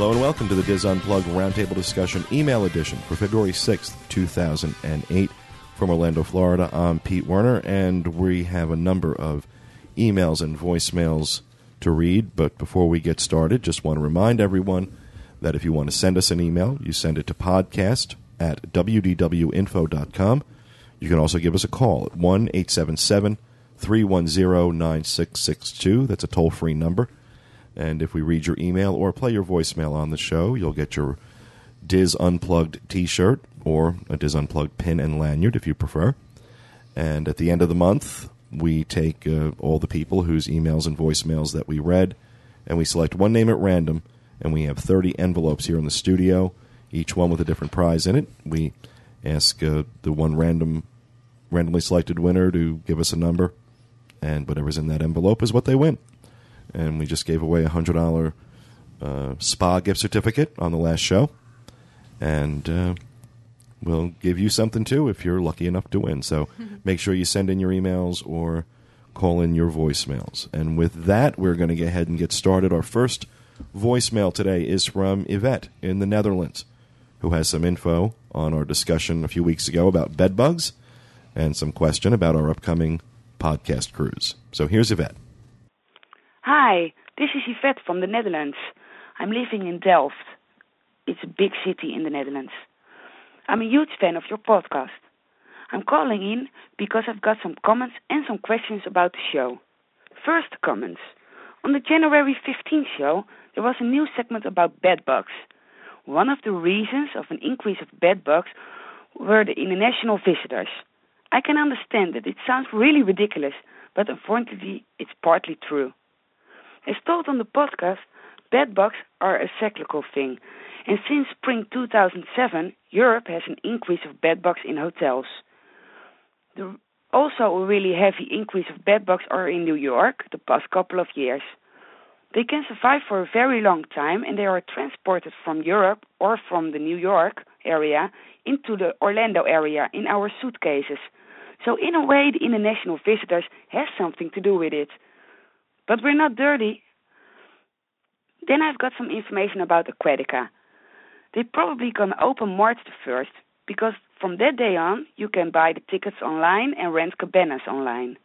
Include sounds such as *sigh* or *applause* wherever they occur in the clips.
Hello and welcome to the DIS Unplugged Roundtable Discussion Email Edition for February 6th, 2008. From Orlando, Florida, I'm Pete Werner, and we have a number of emails and voicemails to read. But before we get started, just want to remind everyone that if you want to send us an email, you send it to podcast at wdwinfo.com. You can also give us a call at 1 877 310 9662. That's a toll free number. And if we read your email or play your voicemail on the show, you'll get your DIS Unplugged t shirt or a DIS Unplugged pin and lanyard if you prefer. And at the end of the month, we take uh, all the people whose emails and voicemails that we read, and we select one name at random, and we have 30 envelopes here in the studio, each one with a different prize in it. We ask uh, the one random, randomly selected winner to give us a number, and whatever's in that envelope is what they win. And we just gave away a hundred dollar uh, spa gift certificate on the last show, and uh, we'll give you something too if you're lucky enough to win. So *laughs* make sure you send in your emails or call in your voicemails. And with that, we're going to go ahead and get started. Our first voicemail today is from Yvette in the Netherlands, who has some info on our discussion a few weeks ago about bed bugs and some question about our upcoming podcast cruise. So here's Yvette. Hi, this is Yvette from the Netherlands. I'm living in Delft. It's a big city in the Netherlands. I'm a huge fan of your podcast. I'm calling in because I've got some comments and some questions about the show. First, comments. On the January 15th show, there was a new segment about bed bugs. One of the reasons of an increase of bed bugs were the international visitors. I can understand that it sounds really ridiculous, but unfortunately, it's partly true. As told on the podcast, bed bugs are a cyclical thing, and since spring 2007, Europe has an increase of bed bugs in hotels. The, also, a really heavy increase of bed bugs are in New York the past couple of years. They can survive for a very long time and they are transported from Europe or from the New York area into the Orlando area in our suitcases. So, in a way, the international visitors have something to do with it. But we're not dirty. Then I've got some information about Aquatica. They're probably to open March the 1st because from that day on you can buy the tickets online and rent cabanas online.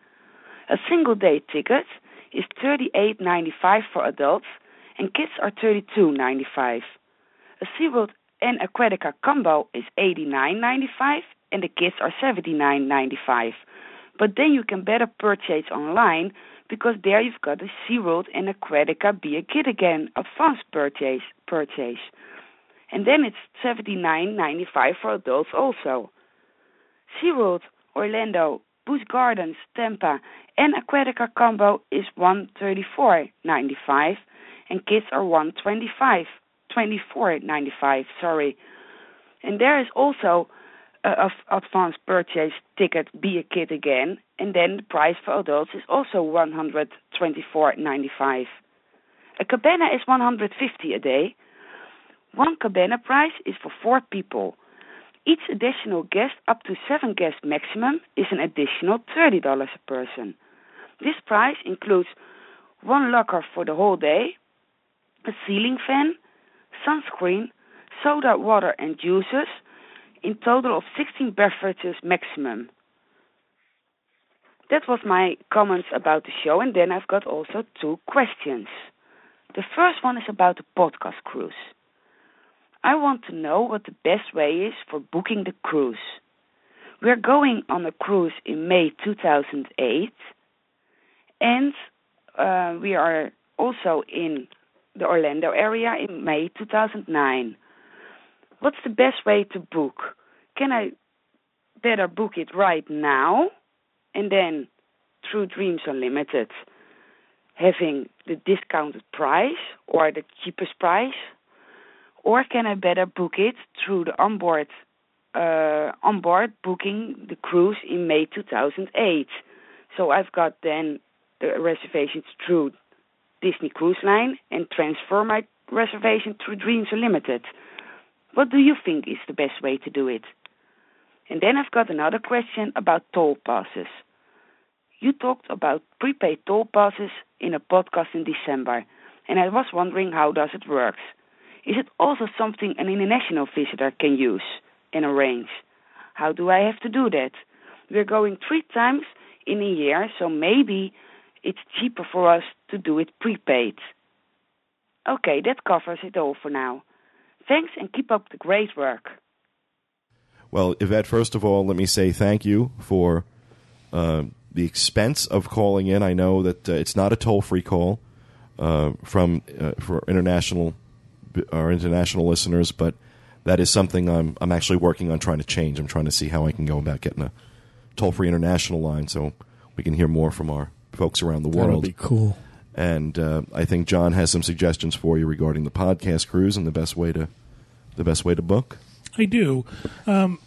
A single day ticket is $38.95 for adults and kids are $32.95. A SeaWorld and Aquatica combo is $89.95 and the kids are $79.95. But then you can better purchase online because there you've got the SeaWorld and Aquatica Be a Kid Again advanced purchase purchase. And then it's seventy nine ninety five for adults also. SeaWorld, Orlando, Busch Gardens, Tampa, and Aquatica combo is one thirty four ninety five, and kids are one twenty five twenty four ninety five. Sorry, and there is also a, a advanced purchase ticket. Be a kid again, and then the price for adults is also one hundred twenty four ninety five. A cabana is one hundred fifty a day. One cabana price is for four people. Each additional guest, up to seven guests maximum, is an additional $30 a person. This price includes one locker for the whole day, a ceiling fan, sunscreen, soda, water, and juices, in total of 16 beverages maximum. That was my comments about the show, and then I've got also two questions. The first one is about the podcast cruise. I want to know what the best way is for booking the cruise. We're going on a cruise in May 2008, and uh, we are also in the Orlando area in May 2009. What's the best way to book? Can I better book it right now and then through Dreams Unlimited having the discounted price or the cheapest price? or can I better book it through the onboard uh, onboard booking the cruise in May 2008? So I've got then the reservations through Disney Cruise Line and transfer my reservation through Dreams Unlimited. What do you think is the best way to do it? And then I've got another question about toll passes. You talked about prepaid toll passes in a podcast in December, and I was wondering how does it work. Is it also something an international visitor can use and arrange? How do I have to do that? We're going three times in a year, so maybe it's cheaper for us to do it prepaid. Okay, that covers it all for now. Thanks and keep up the great work. Well, Yvette, first of all, let me say thank you for uh, the expense of calling in. I know that uh, it's not a toll free call uh, from uh, for international our international listeners, but that is something I'm I'm actually working on trying to change. I'm trying to see how I can go about getting a toll free international line so we can hear more from our folks around the world. That'll world. be cool. And uh, I think John has some suggestions for you regarding the podcast cruise and the best way to the best way to book. I do. Um,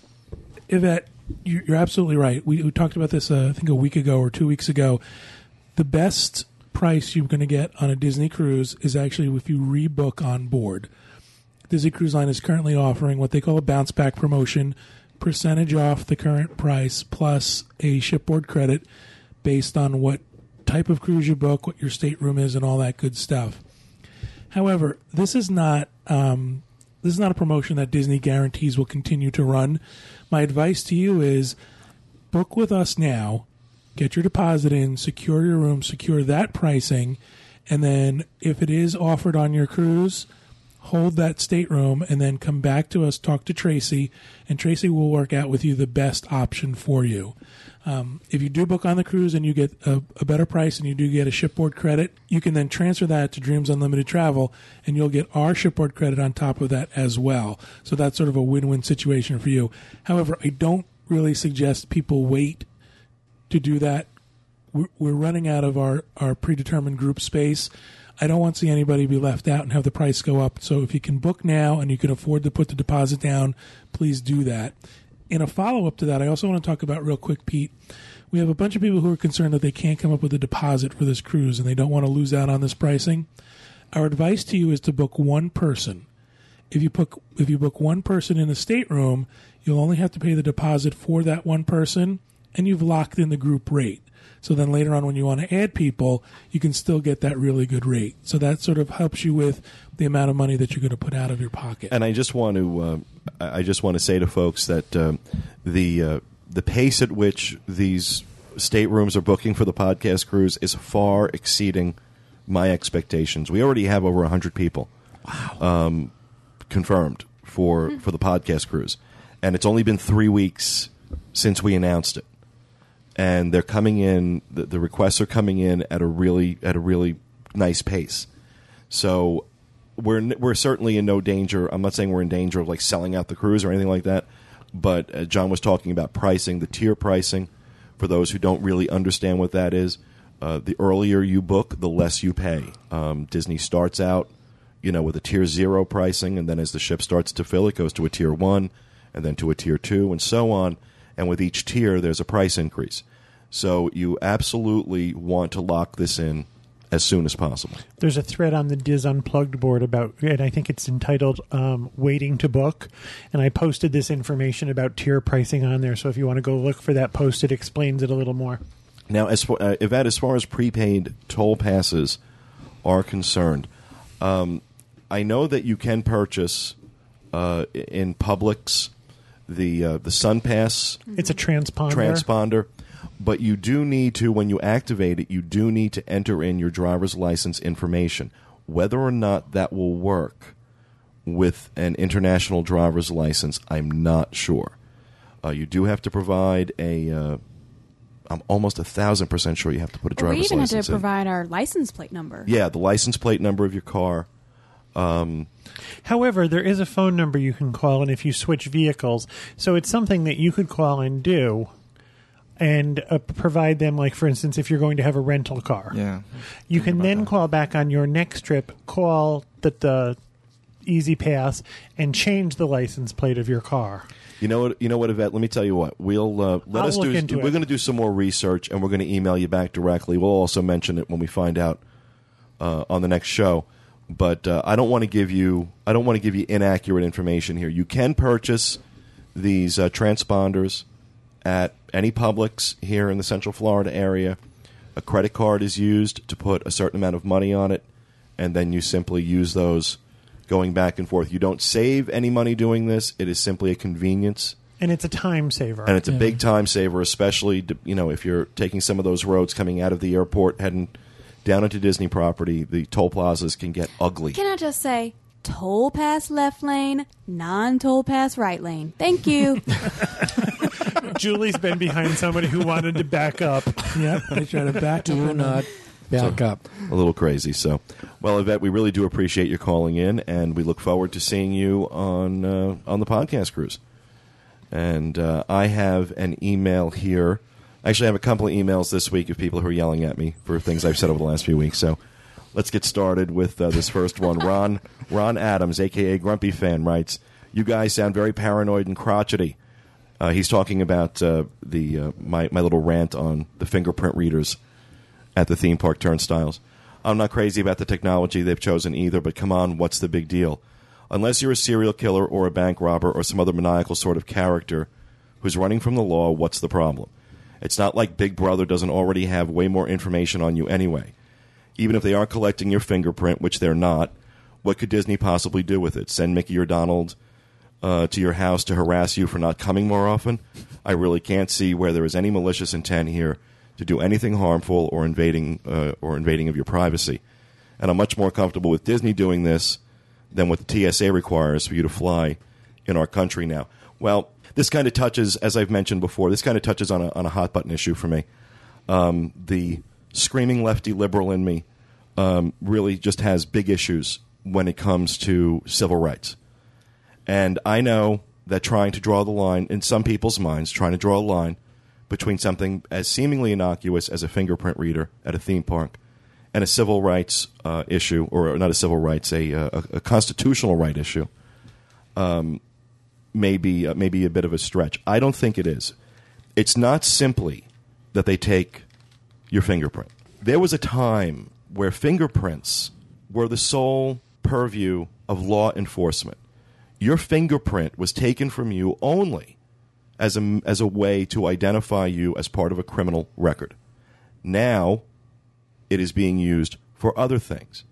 Yvette, you- you're absolutely right. We, we talked about this, uh, I think, a week ago or two weeks ago. The best price you're going to get on a Disney cruise is actually if you rebook on board. Disney Cruise Line is currently offering what they call a bounce back promotion, percentage off the current price plus a shipboard credit based on what type of cruise you book, what your stateroom is, and all that good stuff. However, this is not um, this is not a promotion that Disney guarantees will continue to run. My advice to you is book with us now, get your deposit in, secure your room, secure that pricing, and then if it is offered on your cruise, hold that stateroom and then come back to us, talk to Tracy, and Tracy will work out with you the best option for you. Um, if you do book on the cruise and you get a, a better price and you do get a shipboard credit, you can then transfer that to Dreams Unlimited Travel and you'll get our shipboard credit on top of that as well. So that's sort of a win win situation for you. However, I don't really suggest people wait to do that. We're, we're running out of our, our predetermined group space. I don't want to see anybody be left out and have the price go up. So if you can book now and you can afford to put the deposit down, please do that. In a follow up to that, I also want to talk about real quick, Pete. We have a bunch of people who are concerned that they can't come up with a deposit for this cruise and they don't want to lose out on this pricing. Our advice to you is to book one person. If you book if you book one person in a stateroom, you'll only have to pay the deposit for that one person, and you've locked in the group rate. So then later on, when you want to add people, you can still get that really good rate. So that sort of helps you with the amount of money that you're going to put out of your pocket. And I just want to uh, I just want to say to folks that um, the uh, the pace at which these staterooms are booking for the podcast cruise is far exceeding my expectations. We already have over hundred people. Um, confirmed for for the podcast cruise, and it's only been three weeks since we announced it, and they're coming in. The, the requests are coming in at a really at a really nice pace. So we're we're certainly in no danger. I'm not saying we're in danger of like selling out the cruise or anything like that. But uh, John was talking about pricing, the tier pricing. For those who don't really understand what that is, uh, the earlier you book, the less you pay. Um, Disney starts out, you know, with a tier zero pricing, and then as the ship starts to fill, it goes to a tier one, and then to a tier two, and so on. And with each tier, there's a price increase. So you absolutely want to lock this in as soon as possible. There's a thread on the DIS Unplugged board about, and I think it's entitled um, "Waiting to Book," and I posted this information about tier pricing on there. So if you want to go look for that post, it explains it a little more. Now, as far, uh, Yvette, as far as prepaid toll passes are concerned, um, I know that you can purchase uh, in Publix the uh, the Sun Pass It's a transponder. transponder, but you do need to when you activate it, you do need to enter in your driver's license information. Whether or not that will work with an international driver's license, I'm not sure. Uh, you do have to provide a. Uh, I'm almost a thousand percent sure you have to put a driver's license. we driver's even have license to in. provide our license plate number. Yeah, the license plate number of your car. However, there is a phone number you can call, and if you switch vehicles, so it's something that you could call and do, and uh, provide them. Like for instance, if you're going to have a rental car, Yeah. you can then call back on your next trip, call the, the Easy Pass, and change the license plate of your car. You know what? You know what, Yvette? Let me tell you what. We'll uh, let I'll us look do. into we're going to do some more research, and we're going to email you back directly. We'll also mention it when we find out uh, on the next show. But uh, I don't want to give you. I don't want to give you inaccurate information here. You can purchase these uh, transponders at any Publix here in the Central Florida area. A credit card is used to put a certain amount of money on it, and then you simply use those going back and forth. You don't save any money doing this. It is simply a convenience. And it's a time saver. And it's a Yeah. big time saver, especially you know if you're taking some of those roads coming out of the airport heading down into Disney property. The toll plazas can get ugly. Can I just say, toll pass left lane, non toll pass right lane. Thank you. *laughs* Julie's been behind somebody who wanted to back up. Yep, they try to back up. Do and- not back up. a little crazy. So, well, Yvette, we really do appreciate you calling in, and we look forward to seeing you on uh, on the podcast cruise. And uh, I have an email here. Actually, I have a couple of emails this week of people who are yelling at me for things I've said over the last few weeks. So, let's get started with uh, this first one. Ron Ron Adams, aka Grumpy Fan, writes, "You guys sound very paranoid and crotchety." Uh, he's talking about uh, the uh, my my little rant on the fingerprint readers at the theme park turnstiles. I'm not crazy about the technology they've chosen either, but come on, what's the big deal? Unless you're a serial killer or a bank robber or some other maniacal sort of character who's running from the law, what's the problem? It's not like Big Brother doesn't already have way more information on you anyway. Even if they are collecting your fingerprint, which they're not, what could Disney possibly do with it? Send Mickey or Donald uh, to your house to harass you for not coming more often? I really can't see where there is any malicious intent here to do anything harmful or invading uh, or invading of your privacy. And I'm much more comfortable with Disney doing this than what the TSA requires for you to fly in our country now. Well, this kind of touches, as I've mentioned before, this kind of touches on a, on a hot button issue for me. Um, the screaming lefty liberal in me um, really just has big issues when it comes to civil rights. And I know that trying to draw the line in some people's minds, trying to draw a line between something as seemingly innocuous as a fingerprint reader at a theme park and a civil rights uh, issue, or not a civil rights, a, uh, a, a constitutional right issue, um, may be uh, maybe a bit of a stretch. I don't think it is. It's not simply that they take your fingerprint. There was a time where fingerprints were the sole purview of law enforcement. Your fingerprint was taken from you only as a, as a way to identify you as part of a criminal record. Now, it is being used for other things.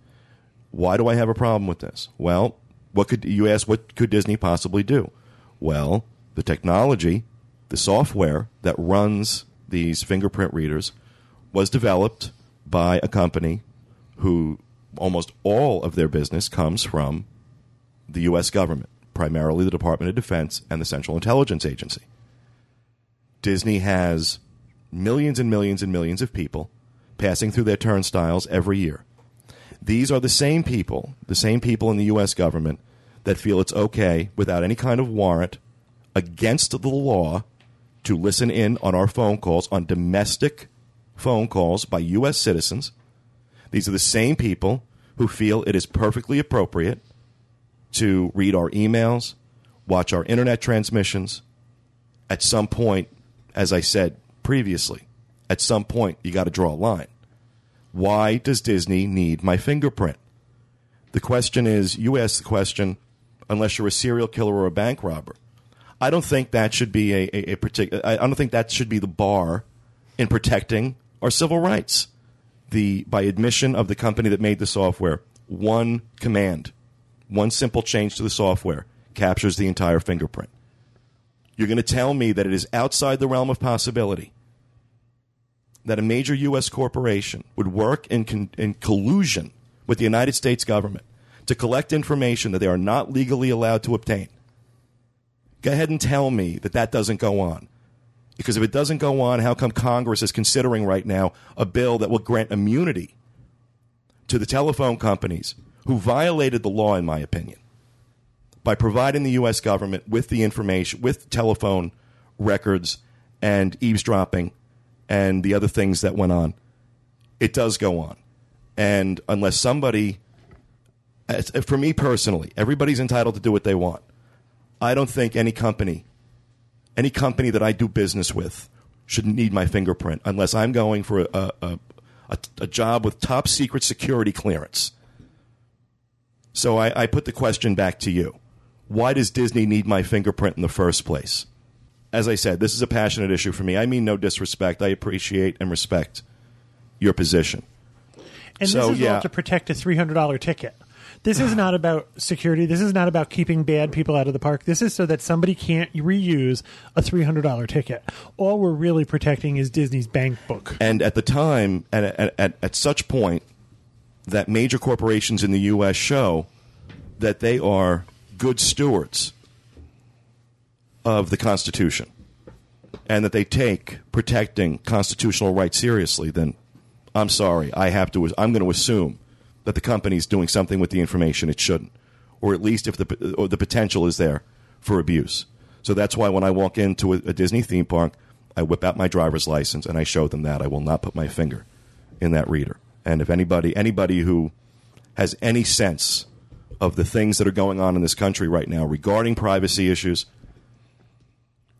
Why do I have a problem with this? Well, what could you ask? What could Disney possibly do? Well, the technology, the software that runs these fingerprint readers, was developed by a company who almost all of their business comes from the U.S. government, primarily the Department of Defense and the Central Intelligence Agency. Disney has millions and millions and millions of people passing through their turnstiles every year. These are the same people, the same people in the U.S. government that feel it's okay without any kind of warrant against the law to listen in on our phone calls, on domestic phone calls by U.S. citizens. These are the same people who feel it is perfectly appropriate to read our emails, watch our internet transmissions. At some point, as I said previously, at some point, you got to draw a line. Why does Disney need my fingerprint? The question is you ask the question, unless you're a serial killer or a bank robber. I don't think that should be a, a, a particular. I don't think that should be the bar in protecting our civil rights. The by admission of the company that made the software, one command, one simple change to the software captures the entire fingerprint. You're going to tell me that it is outside the realm of possibility that a major U.S. corporation would work in, con- in collusion with the United States government to collect information that they are not legally allowed to obtain. Go ahead and tell me that that doesn't go on. Because if it doesn't go on, how come Congress is considering right now a bill that will grant immunity to the telephone companies who violated the law, in my opinion, by providing the U.S. government with the information, with telephone records and eavesdropping and the other things that went on? It does go on. And unless somebody, uh, for me personally, everybody's entitled to do what they want. I don't think any company, any company that I do business with, should need my fingerprint unless I'm going for a, a, a, a job with top secret security clearance. So I, I put the question back to you. Why does Disney need my fingerprint in the first place? As I said, this is a passionate issue for me. I mean no disrespect. I appreciate and respect your position. And So, this is yeah. all to protect a three hundred dollar ticket. This is not about security. This is not about keeping bad people out of the park. This is so that somebody can't reuse a $300 ticket. All we're really protecting is Disney's bank book. And at the time, at, at, at, at such point, that major corporations in the U.S. show that they are good stewards of the Constitution and that they take protecting constitutional rights seriously, then I'm sorry, I have to. I'm going to assume that the company is doing something with the information it shouldn't, or at least if the or the potential is there for abuse. So that's why when I walk into a, a Disney theme park, I whip out my driver's license and I show them that I will not put my finger in that reader. And if anybody anybody who has any sense of the things that are going on in this country right now regarding privacy issues,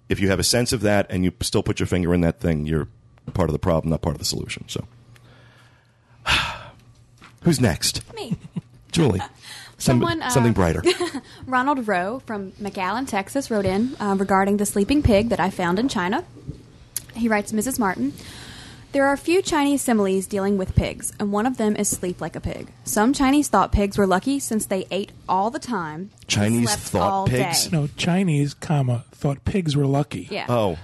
if you have a sense of that and you still put your finger in that thing, you're part of the problem, not part of the solution. So, *sighs* who's next? Me. *laughs* Julie. *laughs* Some- Someone, uh, something brighter. *laughs* Ronald Rowe from McAllen, Texas, wrote in uh, regarding the sleeping pig that I found in China. He writes, Mrs. Martin, there are a few Chinese similes dealing with pigs, and one of them is sleep like a pig. Some Chinese thought pigs were lucky since they ate all the time. and Chinese slept thought all pigs? day. No, Chinese, comma, thought pigs were lucky. Yeah. Oh,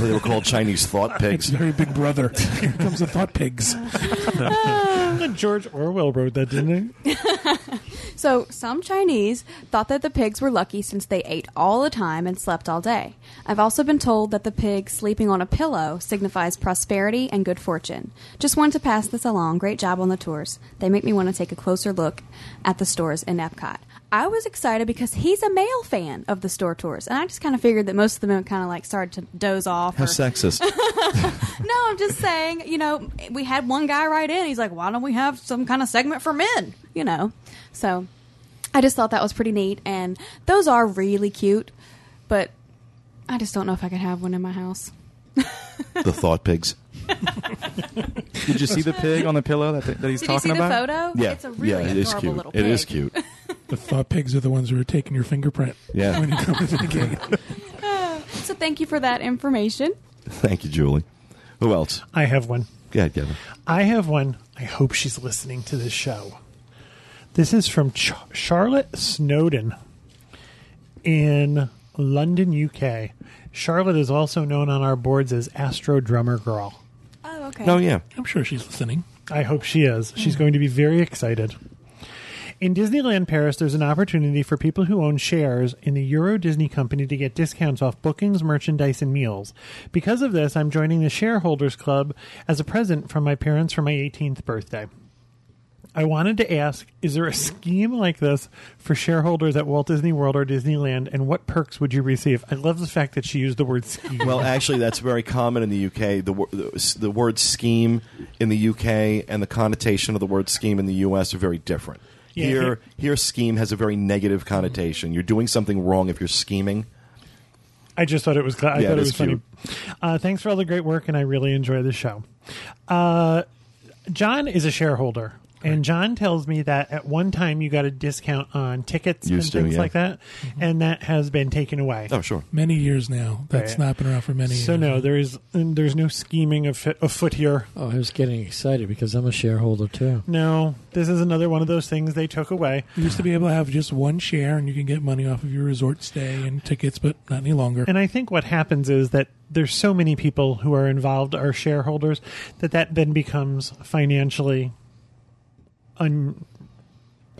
they were called Chinese thought *laughs* It's pigs. very big brother. *laughs* Here comes the thought pigs. *laughs* George Orwell wrote that, didn't he? So, some Chinese thought that the pigs were lucky since they ate all the time and slept all day. I've also been told that the pig sleeping on a pillow signifies prosperity and good fortune. Just wanted to pass this along. Great job on the tours. They make me want to take a closer look at the stores in Epcot. I was excited because he's a male fan of the store tours, and I just kind of figured that most of them kind of like started to doze off. How or- sexist. *laughs* no, I'm just saying, you know, we had one guy write in. He's like, why don't we have some kind of segment for men? You know, so I just thought that was pretty neat. And those are really cute, but I just don't know if I could have one in my house. *laughs* the thought pigs. Did you see the pig on the pillow that, that he's talking about? Did you talking see the about? photo? Yeah, It's a really yeah, it is adorable cute. little It is cute. *laughs* The thought pigs are the ones who are taking your fingerprint Yeah. when you come to the gate. *laughs* So thank you for that information. Thank you, Julie. Who else? I have one. Go ahead, Kevin. I have one. I hope she's listening to this show. This is from Ch- Charlotte Snowden in London, UK. Charlotte is also known on our boards as Astro Drummer Girl. Oh, okay. No, yeah. I'm sure she's listening. I hope she is. She's mm. going to be very excited. In Disneyland Paris, there's an opportunity for people who own shares in the Euro Disney Company to get discounts off bookings, merchandise, and meals. Because of this, I'm joining the Shareholders Club as a present from my parents for my 18th birthday. I wanted to ask Is there a scheme like this for shareholders at Walt Disney World or Disneyland, and what perks would you receive? I love the fact that she used the word scheme. Well, actually, that's very common in the UK. The, the the word scheme in the UK and the connotation of the word scheme in the US are very different. Yeah, here, here- here, scheme has a very negative connotation. You're doing something wrong if you're scheming. I just thought it was. I Yeah, thought it was funny. Uh, thanks for all the great work, and I really enjoy the show. Uh, John is a shareholder, and John tells me that at one time you got a discount on tickets Used and to, things yeah. like that, mm-hmm. and that has been taken away. Oh, sure. Many years now. That's Right. not been around for many years. So no, there is there's no scheming of afoot here. Oh, I was getting excited because I'm a shareholder too. No, this is another one of those things they took away. You used to be able to have just one share and you can get money off of your resort stay and tickets, but not any longer. And I think what happens is that there's so many people who are involved are shareholders that that then becomes financially un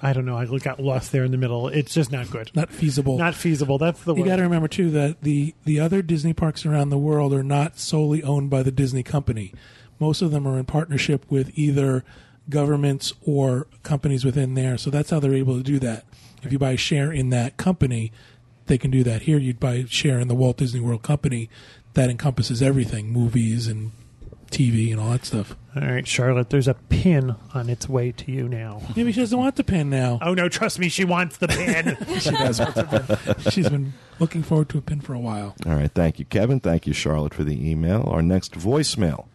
I don't know, I got lost there in the middle. It's just not good. not feasible. Not feasible. That's the you got to remember too that the the other Disney parks around the world are not solely owned by the Disney company. Most of them are in partnership with either governments or companies within there. So that's how they're able to do that. If you buy a share in that company, they can do that. Here, you'd buy a share in the Walt Disney World company that encompasses everything, movies and TV and all that stuff. All right, Charlotte, there's a pin on its way to you now. Maybe she doesn't want the pin now. Oh no, trust me, she wants the pin. *laughs* She does want the pin. She's been looking forward to a pin for a while. All right. Thank you, Kevin. Thank you, Charlotte, for the email. Our next voicemail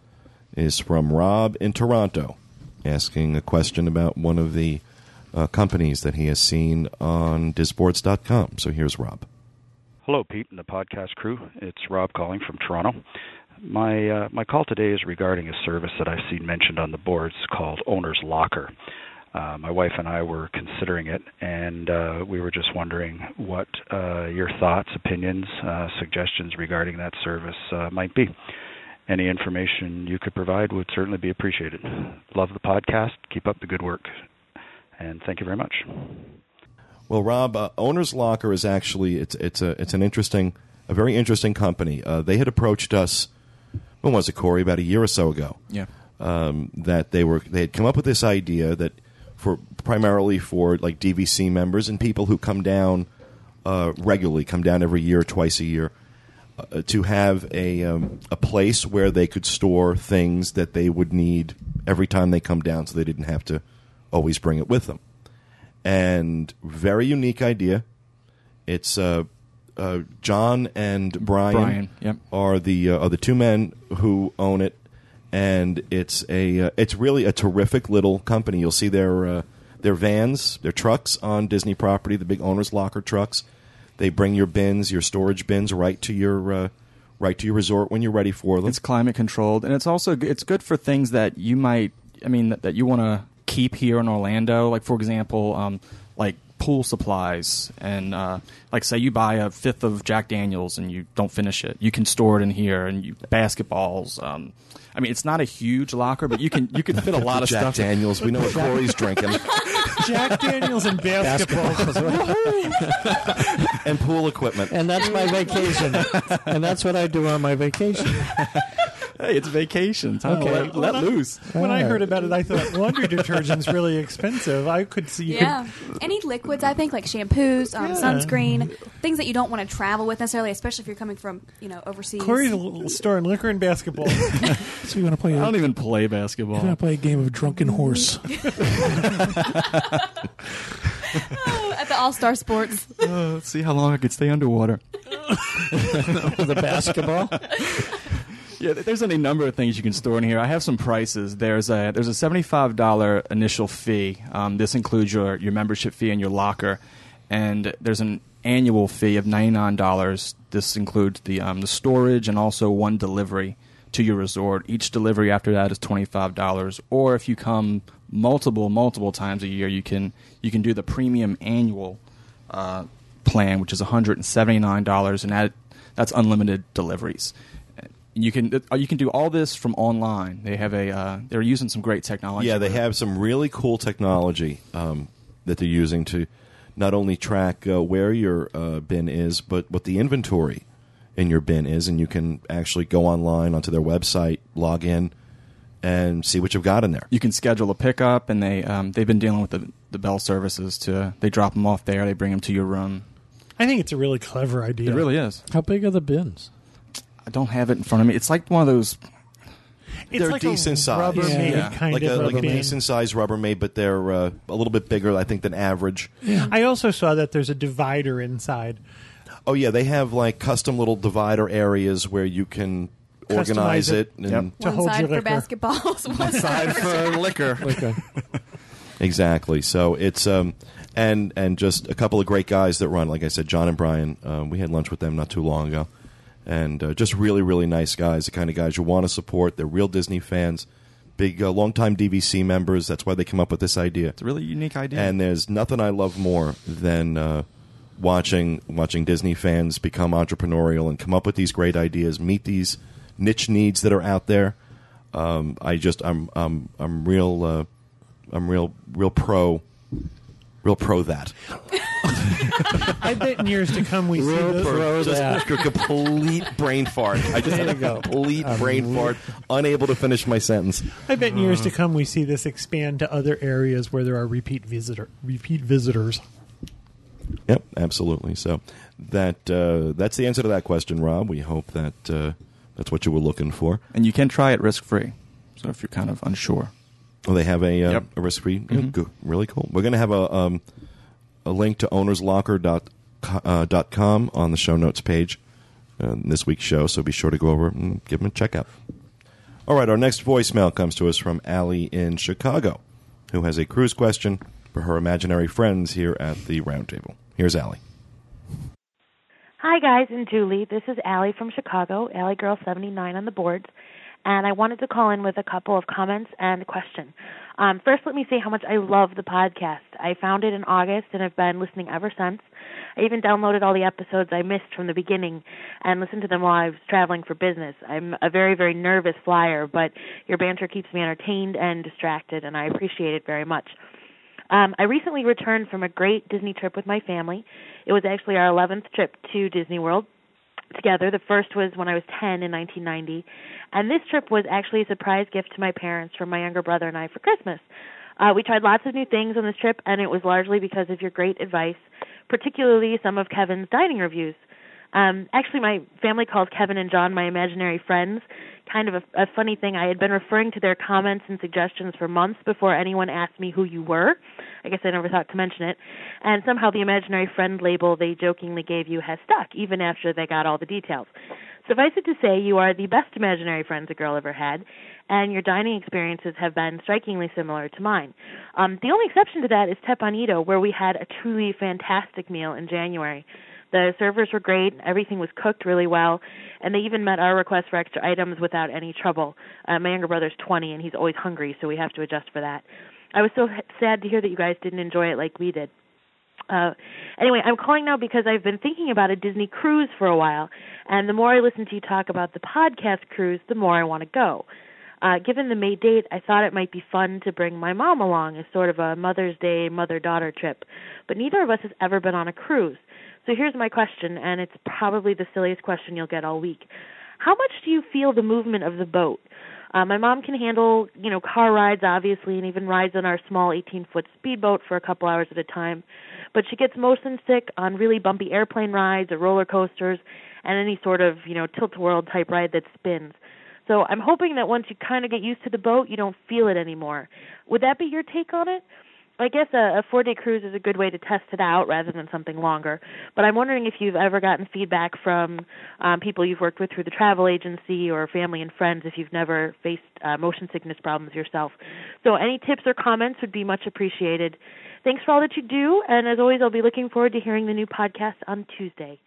is from Rob in Toronto, asking a question about one of the uh, companies that he has seen on disboards.com. So here's Rob. Hello, Pete and the podcast crew. It's Rob calling from Toronto. My uh, my call today is regarding a service that I've seen mentioned on the boards called Owner's Locker. Uh, my wife and I were considering it, and uh, we were just wondering what uh, your thoughts, opinions, uh, suggestions regarding that service uh, might be. Any information you could provide would certainly be appreciated. Love the podcast. Keep up the good work, and thank you very much. Well, Rob, Owner's Locker is actually it's it's a it's an interesting, a very interesting company. They had approached us. When was it, Corey? About a year or so ago. Yeah. Um, that they were they had come up with this idea that for primarily for like DVC members and people who come down uh, regularly, come down every year, twice a year, uh, to have a um, a place where they could store things that they would need every time they come down, so they didn't have to always bring it with them. And very unique idea. It's uh, uh, John and Brian, Brian, yep. are the uh, are the two men who own it, and it's a uh, it's really a terrific little company. You'll see their uh, their vans, their trucks on Disney property, the big owners locker trucks. They bring your bins, your storage bins, right to your uh, right to your resort when you're ready for them. It's climate controlled, and it's also g- it's good for things that you might, I mean, that, that you want to keep here in Orlando. Like for example, um, like pool supplies, and uh, like say you buy a fifth of Jack Daniels and you don't finish it, you can store it in here, and you basketballs. Um, I mean, it's not a huge locker, but you can you can fit a *laughs* lot of Jack stuff. Jack Daniels. We know what Corey's drinking, *laughs* Jack Daniels and basketball. *laughs* and pool equipment. And that's my vacation. and that's what I do on my vacation. Hey, it's vacation. Time to Okay. let, let Well, loose. When I heard about it, I thought *laughs* laundry detergent's really expensive. I could see you Yeah. Any liquids, I think, like shampoos, um, Yeah. sunscreen, things that you don't want to travel with necessarily, especially if you're coming from, you know, overseas. could. Corey's a little store in liquor and basketball. *laughs* *laughs* So you want to play? I don't you even play basketball. want to play a game of drunken horse? at the All Star Sports. Uh, let's see how long I could stay underwater. the basketball. Yeah, there's any number of things you can store in here. I have some prices. There's a there's a seventy five dollar initial fee. Um, this includes your your membership fee and your locker, and there's an annual fee of ninety nine dollars. This includes the um, the storage and also one delivery to your resort. Each delivery after that is twenty five dollars. Or if you come multiple multiple times a year, you can you can do the premium annual uh, plan, which is one hundred and seventy nine dollars, and that that's unlimited deliveries. You can uh, you can do all this from online. They have a uh, they're using some great technology. Yeah, they have some really cool technology um, that they're using to not only track uh, where your uh, bin is, but what the inventory in your bin is, and you can actually go online onto their website, log in, and see what you've got in there. You can schedule a pickup, and they um, they've been dealing with the the Bell services to they drop them off there. They bring them to your room. I think it's a really clever idea. It really is. How big are the bins? I don't have it in front of me. It's like one of those. It's They're like decent a size. Rubbermaid Yeah. kind like of a, like a bin. decent sized Rubbermaid, but they're uh, a little bit bigger, I think, than average. I also saw that there's a divider inside. Oh yeah, they have like custom little divider areas where you can organize it. it. and Yep. To one hold side your for liquor. basketballs, *laughs* one side for *laughs* liquor. Okay. *laughs* Exactly. So it's um and and just a couple of great guys that run. Like I said, John and Brian. Um, we had lunch with them not too long ago, and uh, just really really nice guys. The kind of guys you want to support. They're real Disney fans, big uh, longtime DVC members. That's why they come up with this idea. It's a really unique idea. And there's nothing I love more than uh, watching watching Disney fans become entrepreneurial and come up with these great ideas, meet these niche needs that are out there. Um, I just I'm I'm I'm real uh, I'm real real pro real pro that. I bet in years to come we see this. Real those. pro Just that. a complete brain fart. I just had a complete brain fart, unable to finish my sentence. I bet in years to come we see this expand to other areas where there are repeat visitor repeat visitors. Yep, absolutely. So that uh, that's the answer to that question, Rob. We hope that uh, that's what you were looking for. and you can try it risk free. So if you're kind of unsure, Well, they have a, uh, Yep. a risk free. Mhm. Good, really cool. We're going to have a um, a link to ownerslocker dot co- uh, dot com on the show notes page uh, in this week's show. So be sure to go over and give them a check out. All right, our next voicemail comes to us from Allie in Chicago, who has a cruise question for her imaginary friends here at the roundtable. Here's Allie. Hi, guys, and Julie. This is Allie from Chicago, Allie Girl 79 on the boards, and I wanted to call in with a couple of comments and a question. Um, first, let me say how much I love the podcast. I found it in August and have been listening ever since. I even downloaded all the episodes I missed from the beginning and listened to them while I was traveling for business. I'm a very, very nervous flyer, but your banter keeps me entertained and distracted, and I appreciate it very much. Um, I recently returned from a great Disney trip with my family. It was actually our 11th trip to Disney World together. The first was when I was 10 in 1990, and this trip was actually a surprise gift to my parents from my younger brother and I for Christmas. Uh, we tried lots of new things on this trip, and it was largely because of your great advice, particularly some of Kevin's dining reviews. Um, actually, my family calls Kevin and John my imaginary friends. Kind of a, a funny thing. I had been referring to their comments and suggestions for months before anyone asked me who you were. I guess I never thought to mention it. And somehow the imaginary friend label they jokingly gave you has stuck, even after they got all the details. Suffice it to say, you are the best imaginary friends a girl ever had, and your dining experiences have been strikingly similar to mine. Um, the only exception to that is Teppan Edo, where we had a truly fantastic meal in January. The servers were great, everything was cooked really well, and they even met our request for extra items without any trouble. Uh, my younger brother's 20 and he's always hungry, so we have to adjust for that. I was so sad to hear that you guys didn't enjoy it like we did. Uh, anyway, I'm calling now because I've been thinking about a Disney cruise for a while, and the more I listen to you talk about the podcast cruise, the more I want to go. Uh, given the May date, I thought it might be fun to bring my mom along as sort of a Mother's Day mother daughter trip, but neither of us has ever been on a cruise. So here's my question, and it's probably the silliest question you'll get all week. How much do you feel the movement of the boat? Uh, my mom can handle, you know, car rides obviously, and even rides on our small 18-foot speedboat for a couple hours at a time. But she gets motion sick on really bumpy airplane rides or roller coasters, and any sort of, you know, tilt-a-whirl type ride that spins. So I'm hoping that once you kind of get used to the boat, you don't feel it anymore. Would that be your take on it? I guess a, a four day cruise is a good way to test it out rather than something longer. But I'm wondering if you've ever gotten feedback from um, people you've worked with through the travel agency or family and friends if you've never faced uh, motion sickness problems yourself. So any tips or comments would be much appreciated. Thanks for all that you do, and as always, I'll be looking forward to hearing the new podcast on Tuesday.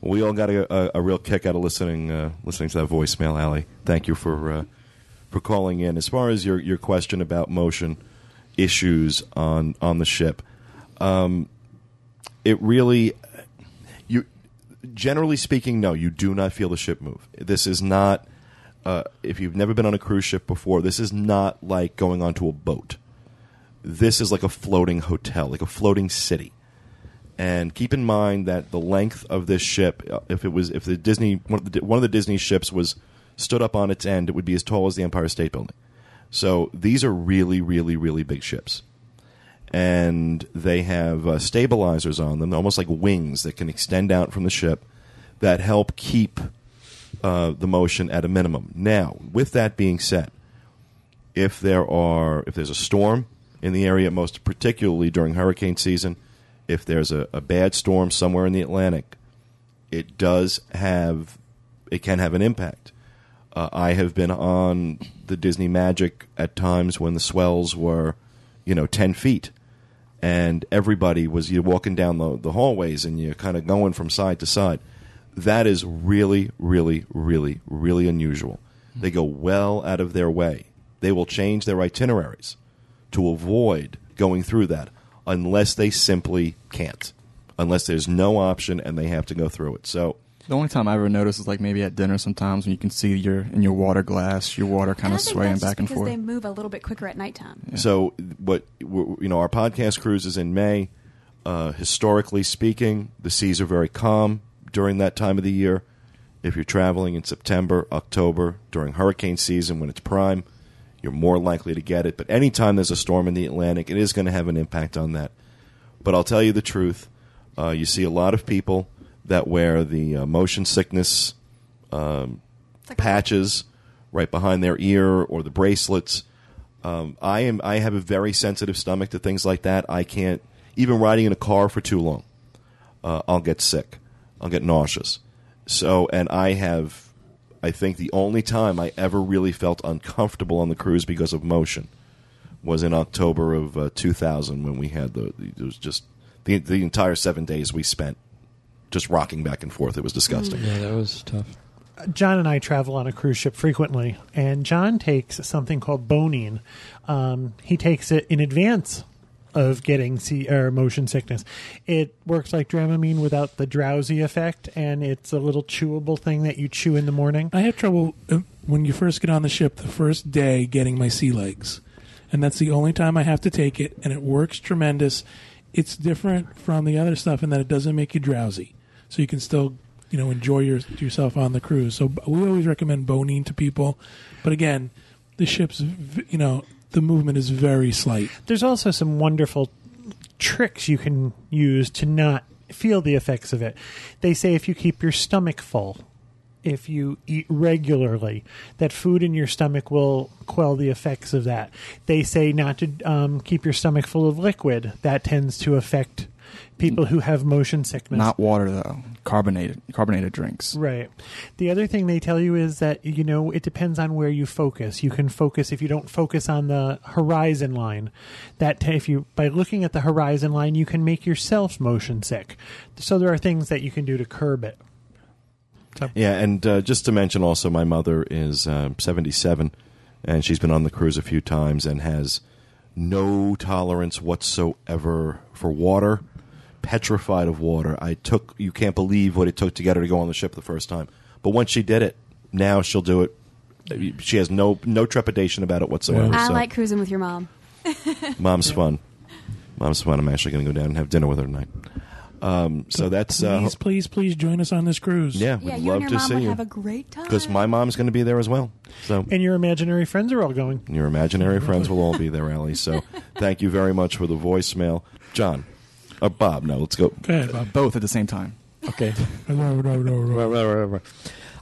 We all got a, a, a real kick out of listening uh, listening to that voicemail, Allie. Thank you for uh, for calling in. As far as your, your question about motion issues on on the ship, um, it really you generally speaking, no, you do not feel the ship move. This is not. Uh, if you've never been on a cruise ship before, this is not like going onto a boat. This is like a floating hotel, like a floating city. And keep in mind that the length of this ship, uh, if it was, if the Disney one of the, one of the Disney ships was stood up on its end, it would be as tall as the Empire State Building. So these are really, really, really big ships, and they have uh, stabilizers on them, almost like wings that can extend out from the ship, that help keep uh, the motion at a minimum. Now, with that being said, if there are if there's a storm in the area, most particularly during hurricane season, if there's a, a bad storm somewhere in the Atlantic, it does have it can have an impact. Uh, I have been on the Disney Magic at times when the swells were, you know, ten feet, and everybody was you walking down the, the hallways and you're kind of going from side to side. That is really, really, really, really unusual. They go well out of their way. They will change their itineraries to avoid going through that unless they simply can't, unless there's no option and they have to go through it. So The only time I ever notice is like maybe at dinner sometimes when you can see your in your water glass, your water kind of swaying that's just back and because forth. they move a little bit quicker at nighttime. So what you know, our podcast cruise is in May. Uh, historically speaking, the seas are very calm during that time of the year. If you're traveling in September, October during hurricane season when it's prime, you're more likely to get it. But anytime there's a storm in the Atlantic, it is going to have an impact on that. But I'll tell you the truth: uh, you see a lot of people that wear the uh, motion sickness um, patches right behind their ear or the bracelets. Um, I am I have a very sensitive stomach to things like that. I can't even riding in a car for too long. Uh, I'll get sick. I'll get nauseous. So and I have I think the only time I ever really felt uncomfortable on the cruise because of motion was in October of uh, 2000 when we had the it was just the the entire 7 days we spent just rocking back and forth. It was disgusting. Yeah, that was tough. John and I travel on a cruise ship frequently, and John takes something called Bonine. Um, he takes it in advance of getting sea or motion sickness. It works like Dramamine without the drowsy effect, and it's a little chewable thing that you chew in the morning. I have trouble uh, when you first get on the ship the first day getting my sea legs. And that's the only time I have to take it, and it works tremendous. It's different from the other stuff in that it doesn't make you drowsy. So you can still, you know, enjoy your, yourself on the cruise. So we always recommend Bonine to people. But again, the ship's, you know, the movement is very slight. There's also some wonderful tricks you can use to not feel the effects of it. They say if you keep your stomach full, if you eat regularly, that food in your stomach will quell the effects of that. They say not to um, keep your stomach full of liquid. That tends to affect people who have motion sickness. Not water though. Carbonated carbonated drinks. Right. The other thing they tell you is that you know it depends on where you focus. You can focus if you don't focus on the horizon line. That t- if you by looking at the horizon line, you can make yourself motion sick. So there are things that you can do to curb it. Yeah, and uh, just to mention also, my mother is uh, 77, and she's been on the cruise a few times and has no tolerance whatsoever for water, petrified of water. I took, you can't believe what it took to get her to go on the ship the first time. But once she did it, now she'll do it. She has no no trepidation about it whatsoever. I so like cruising with your mom. *laughs* mom's fun. Mom's fun. I'm actually going to go down and have dinner with her tonight. Um, so that's uh, Please, please, please join us on this cruise. yeah. Yeah, We'd you love and to mom see would you have a great time. because my mom's going to be there as well. So And your imaginary friends are all going. your imaginary friends will all be there, Ellie. So *laughs* thank you very much for the voicemail, John. Uh, Bob, no, let's go. Go ahead, Bob. Both at the same time. Okay. No, no, no, no.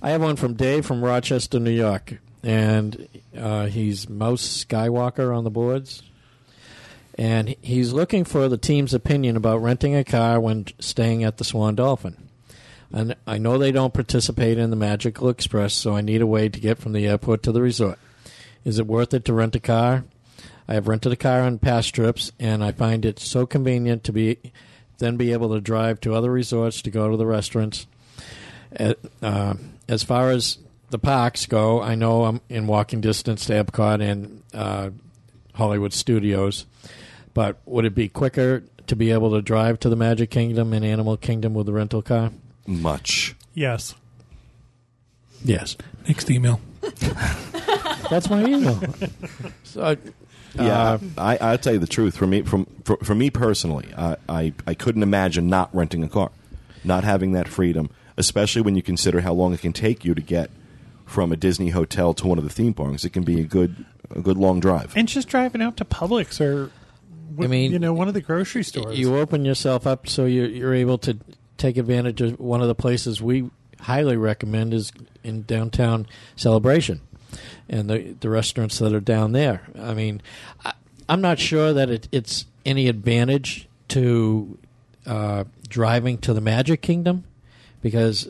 I have one from Dave from Rochester, New York, and uh, he's Mouse Skywalker on the boards, and he's looking for the team's opinion about renting a car when staying at the Swan Dolphin. And I know they don't participate in the Magical Express, so I need a way to get from the airport to the resort. Is it worth it to rent a car? I have rented a car on past trips, and I find it so convenient to be then be able to drive to other resorts to go to the restaurants. Uh, as far as the parks go, I know I'm in walking distance to Epcot and uh, Hollywood Studios, but would it be quicker to be able to drive to the Magic Kingdom and Animal Kingdom with a rental car? Much. Yes. Yes, Next email. *laughs* that's my email. *laughs* so, Yeah, uh, I, I'll tell you the truth. For me, from for, for me personally, I, I I couldn't imagine not renting a car, not having that freedom, especially when you consider how long it can take you to get from a Disney hotel to one of the theme parks. It can be a good a good long drive. And just driving out to Publix or, I mean, you know, one of the grocery stores. You open yourself up so you're, you're able to take advantage of one of the places we highly recommend is in downtown Celebration and the the restaurants that are down there. I mean, I, I'm not sure that it, it's any advantage to uh, driving to the Magic Kingdom because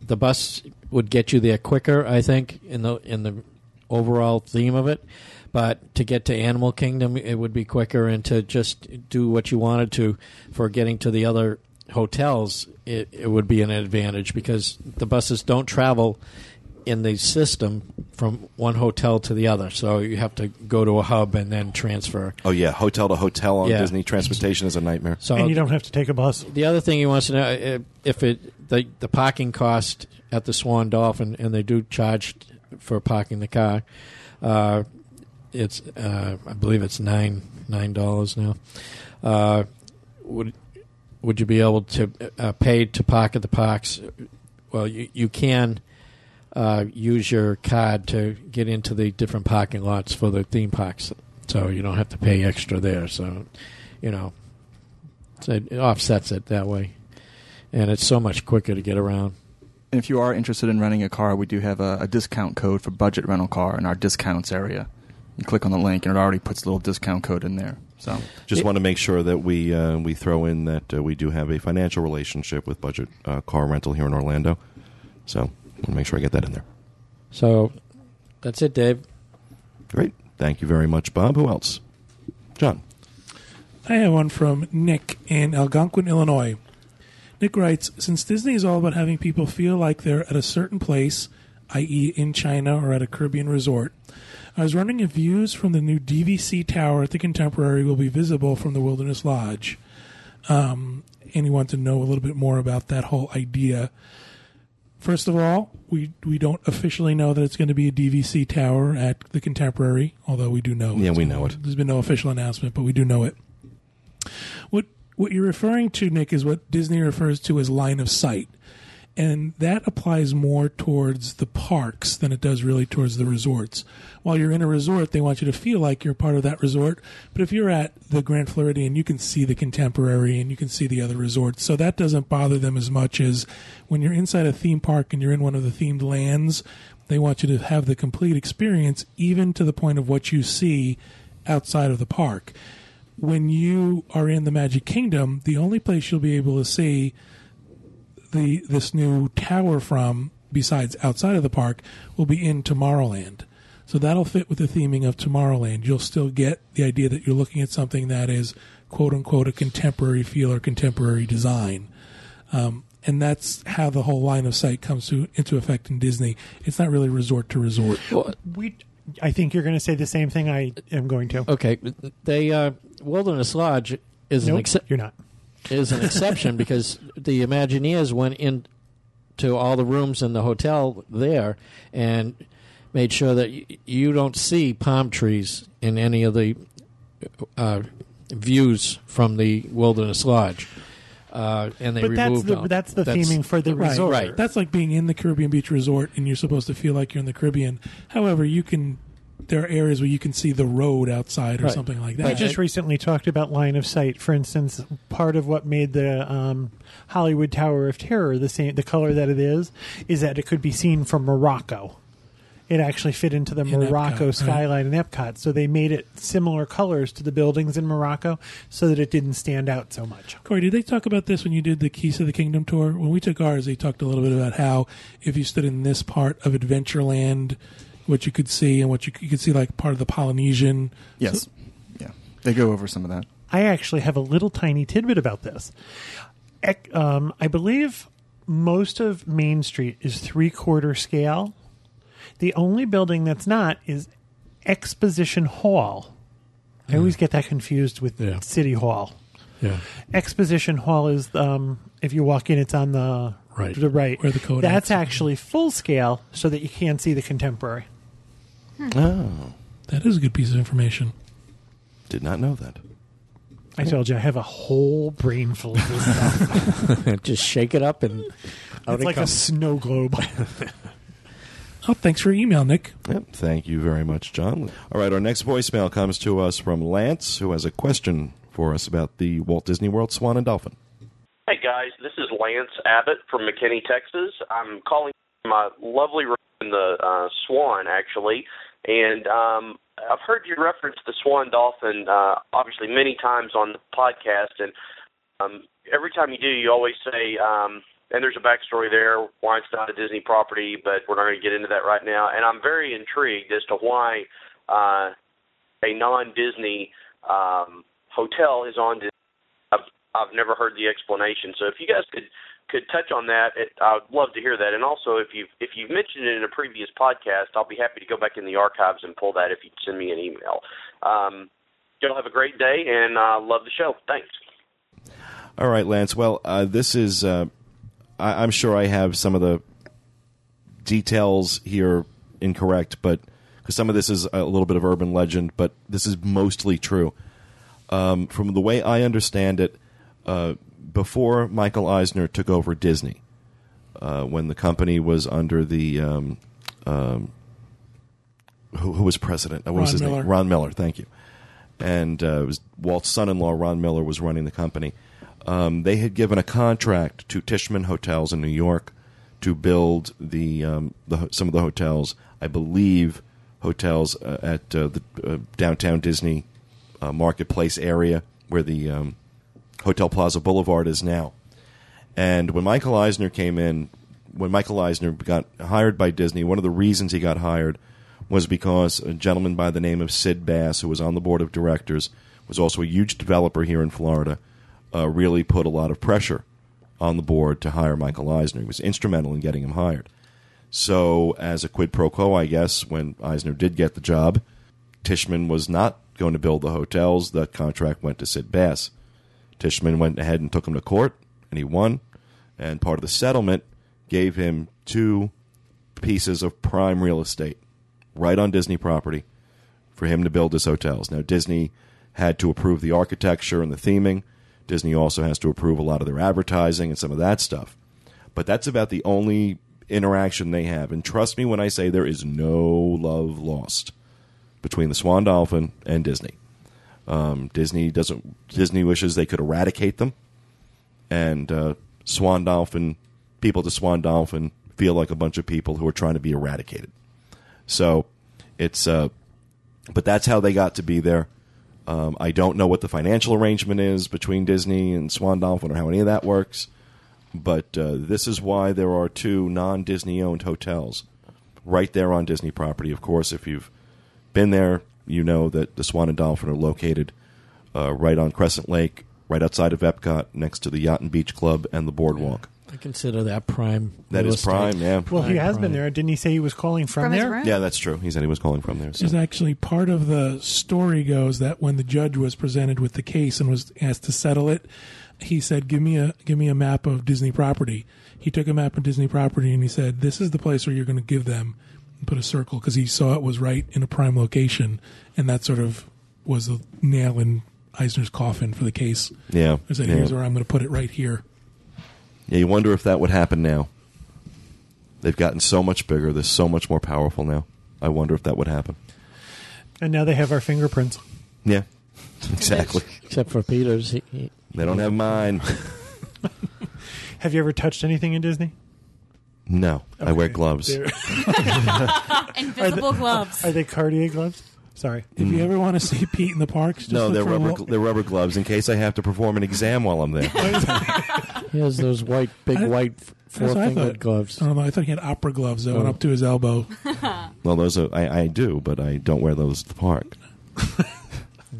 the bus would get you there quicker. I think in the in the overall theme of it. But to get to Animal Kingdom, it would be quicker, and to just do what you wanted to for getting to the other hotels, it, it would be an advantage because the buses don't travel in the system from one hotel to the other. So you have to go to a hub and then transfer. Oh yeah, hotel to hotel on Yeah. Disney transportation is a nightmare. So and you don't have to take a bus. the other thing he wants to know if it the the parking cost at the Swan Dolphin, and they do charge for parking the car. Uh, it's uh, I believe it's nine nine dollars now. Uh, would would you be able to uh, pay to park at the parks? Well, you you can uh, use your card to get into the different parking lots for the theme parks, so you don't have to pay extra there. So, you know, so it offsets it that way, and it's so much quicker to get around. And if you are interested in renting a car, we do have a, a discount code for budget rental car in our discounts area. You click on the link, and it already puts a little discount code in there. So Just want to make sure that we uh, we throw in that uh, we do have a financial relationship with Budget uh, Car Rental here in Orlando. So want to make sure I get that in there. So that's it, Dave. Great, thank you very much, Bob. Who else? John. I have one from Nick in Algonquin, Illinois. Nick writes Since Disney is all about having people feel like they're at a certain place, i.e., in China or at a Caribbean resort, I was wondering if views from the new DVC tower at the Contemporary will be visible from the Wilderness Lodge. Um, and he wanted to know a little bit more about that whole idea. First of all, we we don't officially know that it's going to be a DVC tower at the Contemporary, although we do know. Yeah, we know it. There's been no official announcement, but we do know it. What what you're referring to, Nick, is what Disney refers to as line of sight, and that applies more towards the parks than it does really towards the resorts. While you're in a resort, they want you to feel like you're part of that resort. But if you're at the Grand Floridian, you can see the Contemporary and you can see the other resorts, so that doesn't bother them as much as when you're inside a theme park and you're in one of the themed lands. They want you to have the complete experience, even to the point of what you see outside of the park when you are in the Magic Kingdom, the only place you'll be able to see the this new tower from, besides outside of the park, will be in Tomorrowland. So that'll fit with the theming of Tomorrowland. You'll still get the idea that you're looking at something that is quote unquote a contemporary feel or contemporary design. Um, and that's how the whole line of sight comes to into effect in Disney. It's not really resort to resort. Well, We, I think you're going to say the same thing I am going to. okay, they uh, Wilderness Lodge is an nope, exception. you're not. Is an exception *laughs* because the Imagineers went in to all the rooms in the hotel there and made sure that y- you don't see palm trees in any of the uh, views from the Wilderness Lodge. Uh, and they But that's removed the all- that's the theming for the Right, resort. right. That's like being in the Caribbean beach resort and you're supposed to feel like you're in the Caribbean. However, you can there are areas where you can see the road outside or Right. something like that. We just recently talked about line of sight. For instance, part of what made the um, Hollywood Tower of Terror the same, the color that it is, is that it could be seen from Morocco. It actually fit into the In Morocco Epcot, right. skyline in Epcot, so they made it similar colors to the buildings in Morocco, so that it didn't stand out so much. Corey, did they talk about this when you did the Keys to the Kingdom tour? When we took ours, they talked a little bit about how if you stood in this part of Adventureland, what you could see and what you, you could see like part of the Polynesian. Yes. Yeah. They go over some of that. I actually have a little tiny tidbit about this. Um, I believe most of Main Street is three quarter scale. The only building that's not is Exposition Hall. I always get that confused with Yeah. City Hall. yeah. Exposition Hall is um, if you walk in, it's on the Right. The right Where the Kodaks That's actually full scale, so that you can see the contemporary. Oh, That is a good piece of information. did not know that. I told you I have a whole brain full of this stuff. *laughs* Just shake it up and out it's it like a comes. snow globe. *laughs* Oh, thanks for your email, Nick. Yep. Thank you very much, John. All right, our next voicemail comes to us from Lance, who has a question for us about the Walt Disney World Swan and Dolphin. Hey guys, this is Lance Abbott from McKinney, Texas. I'm calling my lovely room in the uh, Swan actually, and um, I've heard you reference the Swan Dolphin uh, obviously many times on the podcast, and um, every time you do, you always say, um, and there's a backstory there why it's not a Disney property, but we're not going to get into that right now. And I'm very intrigued as to why uh, a non-Disney um, hotel is on Disney. I've, I've never heard the explanation. So if you guys could could touch on that, it, I'd love to hear that. And also, if you've if you've mentioned it in a previous podcast, I'll be happy to go back in the archives and pull that if you send me an email. Um, y'all have a great day, and uh, love the show. Thanks. All right, Lance. Well, uh, this is. Uh, I, I'm sure I have some of the details here incorrect, but because some of this is a little bit of urban legend, but this is mostly true. Um, from the way I understand it, uh, before Michael Eisner took over Disney, uh, when the company was under the um, um, who, who was president? Uh, What was Ron his Miller. name? Ron Miller. Thank you. And uh, it was Walt's son-in-law, Ron Miller, was running the company. Um, they had given a contract to Tishman Hotels in New York to build the, um, the some of the hotels. I believe hotels uh, at uh, the uh, downtown Disney uh, marketplace area where the um, Hotel Plaza Boulevard is now. And when Michael Eisner came in, when Michael Eisner got hired by Disney, one of the reasons he got hired was because a gentleman by the name of Sid Bass, who was on the board of directors, was also a huge developer here in Florida, uh, really put a lot of pressure on the board to hire Michael Eisner. He was instrumental in getting him hired. So, as a quid pro quo, I guess, when Eisner did get the job, Tishman was not going to build the hotels. The contract went to Sid Bass. Tishman went ahead and took him to court, and he won. And part of the settlement gave him two pieces of prime real estate right on Disney property for him to build his hotels. Now, Disney had to approve the architecture and the theming. Disney also has to approve a lot of their advertising and some of that stuff. But that's about the only interaction they have. And trust me when I say there is no love lost between the Swan Dolphin and Disney. Um, Disney doesn't. Disney wishes they could eradicate them, and uh, Swan Dolphin people to Swan Dolphin feel like a bunch of people who are trying to be eradicated. So it's, uh, but that's how they got to be there. Um, I don't know what the financial arrangement is between Disney and Swan Dolphin or how any of that works, but uh, this is why there are two non Disney owned hotels right there on Disney property. Of course, if you've been there, you know that the Swan and Dolphin are located uh, right on Crescent Lake, right outside of Epcot, next to the Yacht and Beach Club and the boardwalk. I consider that prime. That real is prime, estate. yeah. Well, he Prime, has been there. Didn't he say he was calling from, From his there? room? Yeah, that's true. He said he was calling from there. So. Is actually part of the story goes that when the judge was presented with the case and was asked to settle it, he said, "Give me a give me a map of Disney property." He took a map of Disney property and he said, "This is the place where you're going to give them." And put a circle because he saw it was right in a prime location, and that sort of was the nail in Eisner's coffin for the case. Yeah, He said, yeah. "Here's where I'm going to put it right here." Yeah, you wonder if that would happen now. They've gotten so much bigger. They're so much more powerful now. I wonder if that would happen. And now they have our fingerprints. Yeah, *laughs* exactly. Except for Peter's. He, he, They don't have mine. *laughs* Have you ever touched anything in Disney? No, I wear gloves. They're- *laughs* Invisible gloves. Are they Cartier gloves? Sorry. If you mm. ever want to see Pete in the parks, just No, look they're for a rubber. little- They're rubber gloves in case I have to perform an exam while I'm there. *laughs* he has those white, big I- white That's what I four-fingered thought. gloves. I don't know. I thought he had opera gloves that went Oh. up to his elbow. well, those are I, I do, but I don't wear those to the park. *laughs*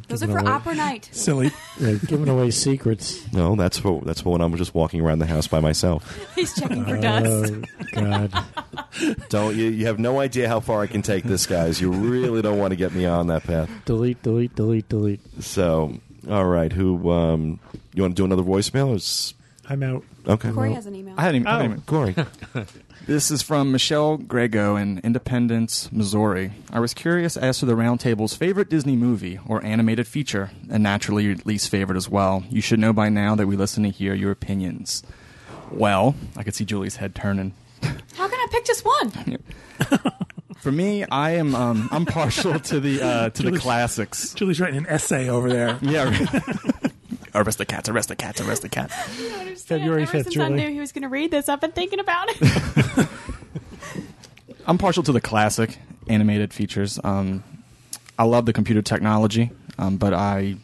Those are for away- opera night. Silly. *laughs* Yeah, giving away secrets. No, that's for that's for when I'm just walking around the house by myself. *laughs* He's checking for dust. Oh God! *laughs* Don't you? You have no idea how far I can take this, guys. You really don't want to get me on that path. delete, delete, delete, delete. So, all right, who? Um, you want to do another voicemail? Or is, I'm out. okay, Corey well, has an email. I hadn't even. I Oh. hadn't even- Corey. *laughs* This is from Michelle Grego in Independence, Missouri. I was curious as to the Roundtable's favorite Disney movie or animated feature, and naturally your least favorite as well. You should know by now that we listen to hear your opinions. Well, I could see Julie's head turning. How can I pick just one? *laughs* For me, I am um, I'm partial to the uh, to the classics. Julie's writing an essay over there. Yeah. *laughs* arrest the cats! Arrest the cats! Arrest the cats! *laughs* February Ever 5th, since I Julie. knew he was going to read this, I've been thinking about it. *laughs* I'm partial to the classic animated features. Um, I love the computer technology, um, but I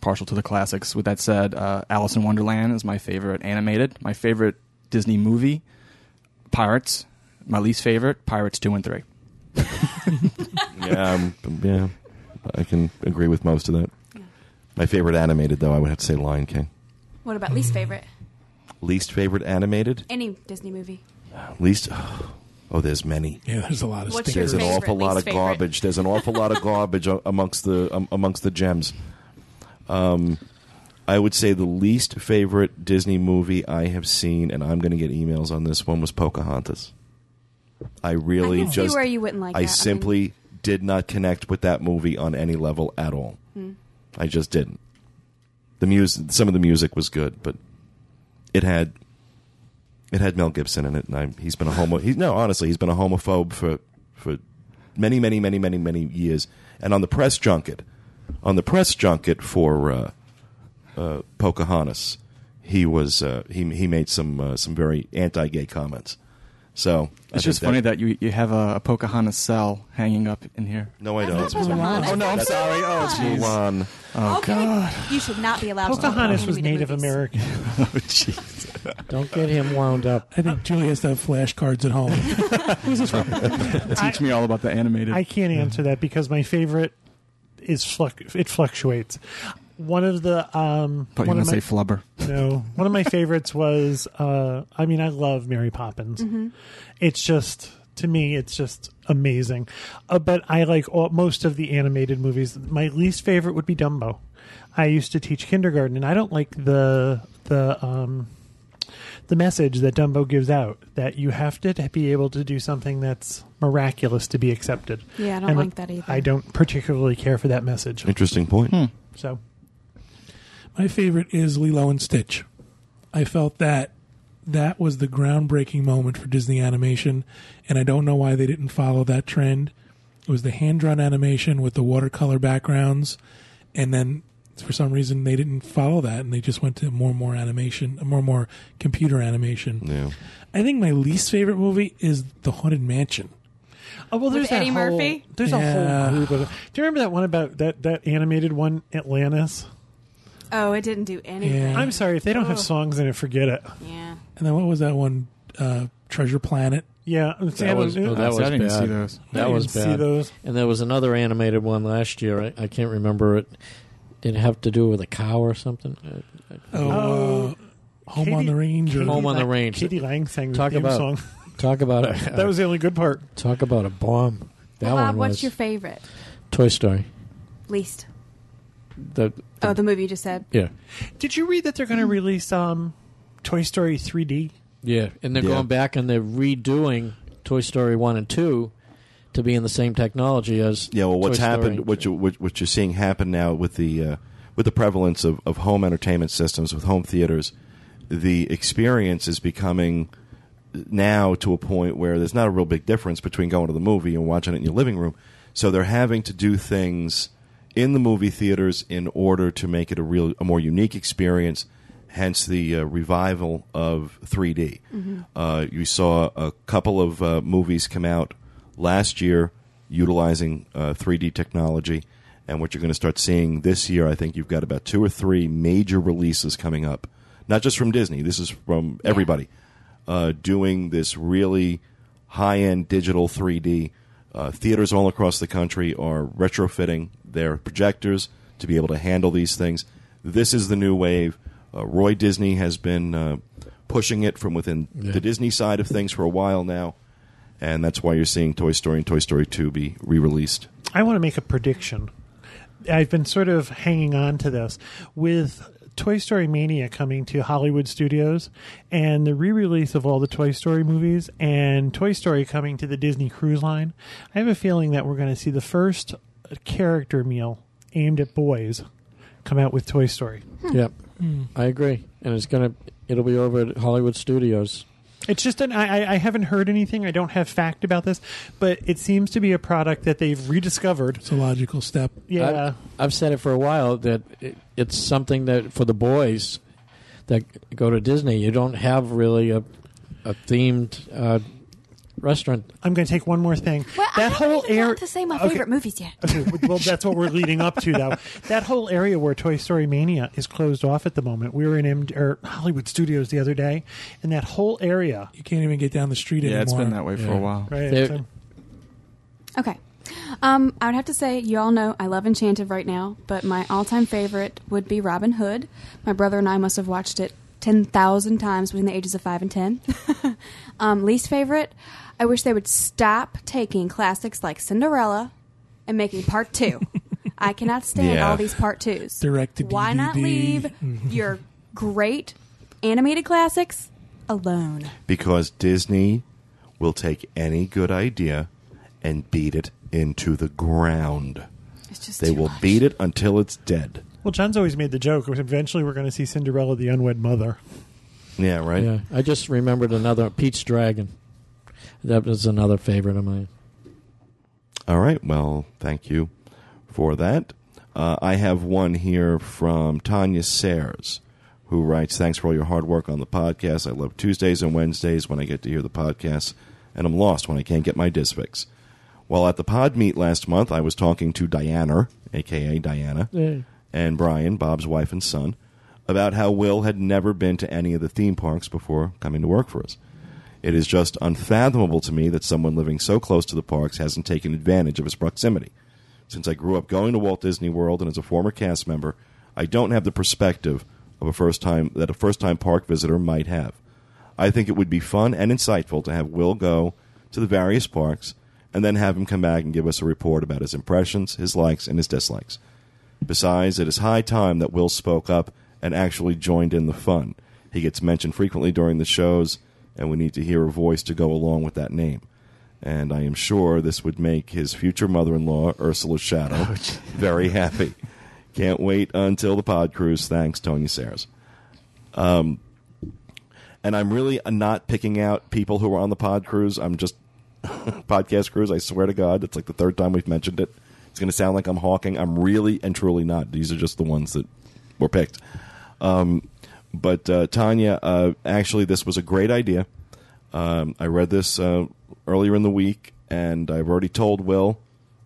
partial to the classics. With that said, uh, Alice in Wonderland is my favorite animated. My favorite Disney movie, Pirates. My least favorite, Pirates two and three. *laughs* yeah, um, yeah, I can agree with most of that. My favorite animated, though, I would have to say Lion King. what about least favorite? Least favorite animated? Any Disney movie. Least. Oh, there's many. Yeah, there's a lot of What's stinkers. your There's an favorite, awful lot of favorite? garbage. There's an awful lot of *laughs* garbage amongst the um, amongst the gems. Um, I would say the least favorite Disney movie I have seen, and I'm going to get emails on this one, was Pocahontas. I really I can see just where you wouldn't like I that. I simply did not connect with that movie on any level at all. Hmm. I just didn't. The music, some of the music was good, but it had it had Mel Gibson in it, and I, he's been a homo. He, no, honestly, he's been a homophobe for for many, many, many, many, many years. And on the press junket, on the press junket for uh, uh, Pocahontas, he was uh, he he made some uh, some very anti-gay comments. So It's think just funny that you you have a, a Pocahontas cell hanging up in here. no, I don't. That's not Pocahontas. Oh no, I'm sorry. Oh Let's move on. Oh okay. God. You should not be allowed to Pocahontas was Native movies. American. *laughs* Oh jeez. Don't get him wound up. I think Julie has to have flashcards at home. Who's? *laughs* Teach me all about the animated. I can't answer that because my favorite is fluc- it fluctuates. One of the um, Thought you one were of going my to say flubber. no, one of my favorites was. Uh, I mean, I love Mary Poppins. Mm-hmm. It's just to me, it's just amazing. Uh, but I like all, most of the animated movies. My least favorite would be Dumbo. I used to teach kindergarten, and I don't like the the um, the message that Dumbo gives out that you have to be able to do something that's miraculous to be accepted. Yeah, I don't And like that either. I don't particularly care for that message. Interesting point. So My favorite is Lilo and Stitch. I felt that that was the groundbreaking moment for Disney animation, and I don't know why they didn't follow that trend. It was the hand drawn animation with the watercolor backgrounds, and then for some reason they didn't follow that, and they just went to more and more animation, more and more computer animation. Yeah. I think my least favorite movie is The Haunted Mansion. Oh well, there's With that Eddie whole, Murphy? There's Yeah. a whole group of. Do you remember that one about that that animated one, Atlantis? Oh, it didn't do anything. Yeah. I'm sorry if they don't have Ugh. songs in it, forget it. Yeah. And then what was that one? Uh, Treasure Planet. Yeah, That was, oh, that See, was I didn't bad. see those. That I was didn't see bad. those. And there was another animated one last year. I, I can't remember it. Did it have to do with a cow or something. Uh, Oh, Oh, uh, Home Katie- on the Range. Katie Home on the Range. k.d. lang sang the Talk theme about- song. *laughs* Talk about a That was the only good part. talk about a bomb. That Well, one Bob, was what's your favorite? Toy Story. Least. The, Oh, the movie you just said. yeah, Did you read that they're going to release um, Toy Story 3D? yeah, and they're Yeah. going back and they're redoing Toy Story one and two to be in the same technology as Yeah, well, what's Toy Story happened, what, you, what, what you're seeing happen now with the uh, with the prevalence of, of home entertainment systems, with home theaters, the experience is becoming now to a point where there's not a real big difference between going to the movie and watching it in your living room. So they're having to do things in the movie theaters in order to make it a real, a more unique experience. Hence the uh, revival of 3D. Uh, you saw a couple of uh, movies come out last year utilizing uh, 3D technology, and what you're going to start seeing this year, I think you've got about two or three major releases coming up. Not just from Disney. This is from everybody uh, doing this really high end digital 3D. Uh, theaters all across the country are retrofitting their projectors to be able to handle these things. This is the new wave. Uh, Roy Disney has been uh, pushing it from within the Disney side of things for a while now, and that's why you're seeing Toy Story and Toy Story 2 be re released. I want to make a prediction. I've been sort of hanging on to this with Toy Story Mania coming to Hollywood Studios and the re-release of all the Toy Story movies and Toy Story coming to the Disney Cruise Line. I have a feeling that we're going to see the first character meal aimed at boys come out with Toy Story. Yep, hmm. I agree, and it's gonna it'll be over at Hollywood Studios. It's just an I, I- I haven't heard anything. I don't have fact about this, but it seems to be a product that they've rediscovered. It's a logical step. Yeah, I've, I've said it for a while that it, it's something that for the boys that go to Disney, you don't have really a a themed uh, restaurant. I'm going to take one more thing. Well, that haven't whole area to say my Okay. favorite movies yet. Okay, well, that's what we're leading up to, though. *laughs* That whole area where Toy Story Mania is closed off at the moment. We were in M- or Hollywood Studios the other day, and that whole area. You can't even get down the street anymore. Yeah, anymore. it's been that way for a while. Right. So- Okay. Um, I would have to say, you all know I love Enchanted right now, but my all time favorite would be Robin Hood. My brother and I must have watched it 10,000 times between the ages of 5 and 10. *laughs* um, least favorite, I wish they would stop taking classics like Cinderella and making part two. *laughs* I cannot stand Yeah. all these part twos. Direct to Why not DVD. leave Mhm. your great animated classics alone? Because Disney will take any good idea and beat it into the ground. It's just They too will much. beat it until it's dead. well, John's always made the joke. Eventually, we're going to see Cinderella, the unwed mother. Yeah, right? Yeah, I just remembered another Pete's Dragon. That was another favorite of mine. All right. Well, thank you for that. Uh, I have one here from Tanya Sayers, who writes Thanks for all your hard work on the podcast. I love Tuesdays and Wednesdays when I get to hear the podcast, and I'm lost when I can't get my DIS fix. While at the pod meet last month, I was talking to Diana, aka Diana, and Brian, Bob's wife and son, about how Will had never been to any of the theme parks before coming to work for us. It is just unfathomable to me that someone living so close to the parks hasn't taken advantage of its proximity. Since I grew up going to Walt Disney World and as a former cast member, I don't have the perspective of a first time that a first time park visitor might have. I think it would be fun and insightful to have Will go to the various parks and then have him come back and give us a report about his impressions, his likes, and his dislikes. Besides, it is high time that Will spoke up and actually joined in the fun. He gets mentioned frequently during the shows, and we need to hear a voice to go along with that name. And I am sure this would make his future mother in law, Ursula Shadow, *laughs* very happy. Can't wait until the pod cruise. Thanks, Tony Sayers. Um, and I'm really not picking out people who are on the pod cruise. I'm just *laughs* podcast cruise. I swear to God, it's like the third time we've mentioned it. It's going to sound like I'm hawking. I'm really and truly not. These are just the ones that were picked. Um, but uh, Tanya, uh, actually, this was a great idea. Um, I read this uh, earlier in the week, and I've already told Will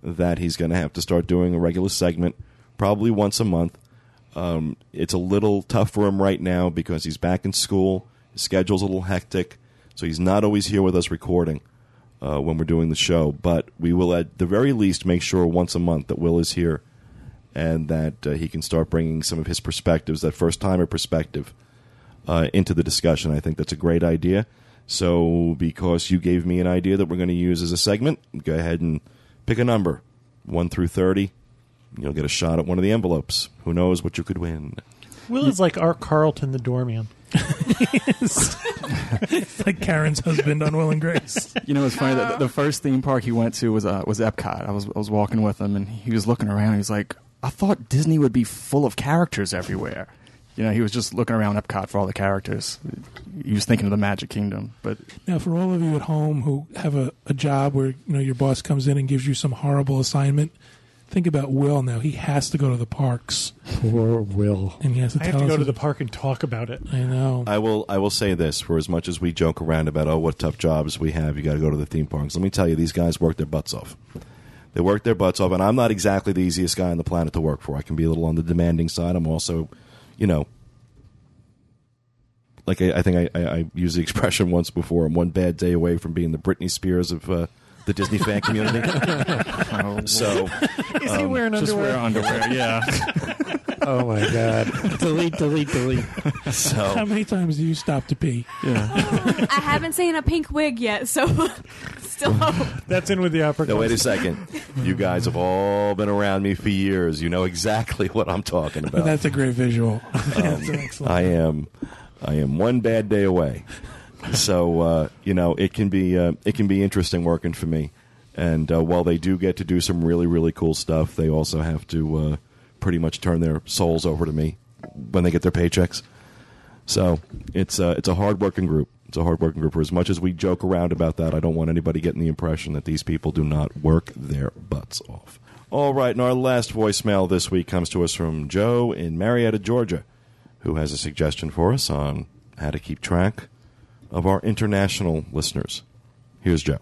that he's going to have to start doing a regular segment, probably once a month. Um, it's a little tough for him right now because he's back in school. His schedule's a little hectic, so he's not always here with us recording uh, when we're doing the show. But we will, at the very least, make sure once a month that Will is here and that uh, he can start bringing some of his perspectives, that first timer perspective, uh, into the discussion. I think that's a great idea. So, because you gave me an idea that we're going to use as a segment, go ahead and pick a number 1 through 30. You'll get a shot at one of the envelopes. Who knows what you could win? Will is like our Carlton the doorman. it's *laughs* like Karen's husband on Will and Grace. You know, it's funny. The, the first theme park he went to was uh, was Epcot. I was I was walking with him, and he was looking around. He's like, "I thought Disney would be full of characters everywhere." You know, he was just looking around Epcot for all the characters. He was thinking of the Magic Kingdom, but Now, for all of you at home who have a, a job where you know your boss comes in and gives you some horrible assignment, think about Will. Now he has to go to the parks, Poor Will. and he has to I tell have to go to the park and talk about it. I know. I will. I will say this: for as much as we joke around about oh, what tough jobs we have, you got to go to the theme parks. Let me tell you, these guys work their butts off. They work their butts off, and I'm not exactly the easiest guy on the planet to work for. I can be a little on the demanding side. I'm also, you know, like I, I think I, I, I used the *laughs* expression once before. I'm one bad day away from being the Britney Spears of uh, the Disney fan community. *laughs* so *laughs* Is he Um, wearing just underwear? wear underwear. Yeah, *laughs* Oh my God! delete, delete, delete. So, How many times do you stop to pee? Yeah. I haven't seen a pink wig yet, so still hope. That's in with the upper. now wait a second. You guys have all been around me for years. You know exactly what I'm talking about. That's a great visual. That's excellent. I am, I am one bad day away. So uh, you know it can be uh, it can be interesting working for me. And uh, while they do get to do some really really cool stuff, they also have to uh, pretty much turn their souls over to me when they get their paychecks. So it's uh, it's a hard working group. It's a hard working group. For as much as we joke around about that, I don't want anybody getting the impression that these people do not work their butts off. All right, and our last voicemail this week comes to us from Joe in Marietta, Georgia, who has a suggestion for us on how to keep track of our international listeners. Here's Joe.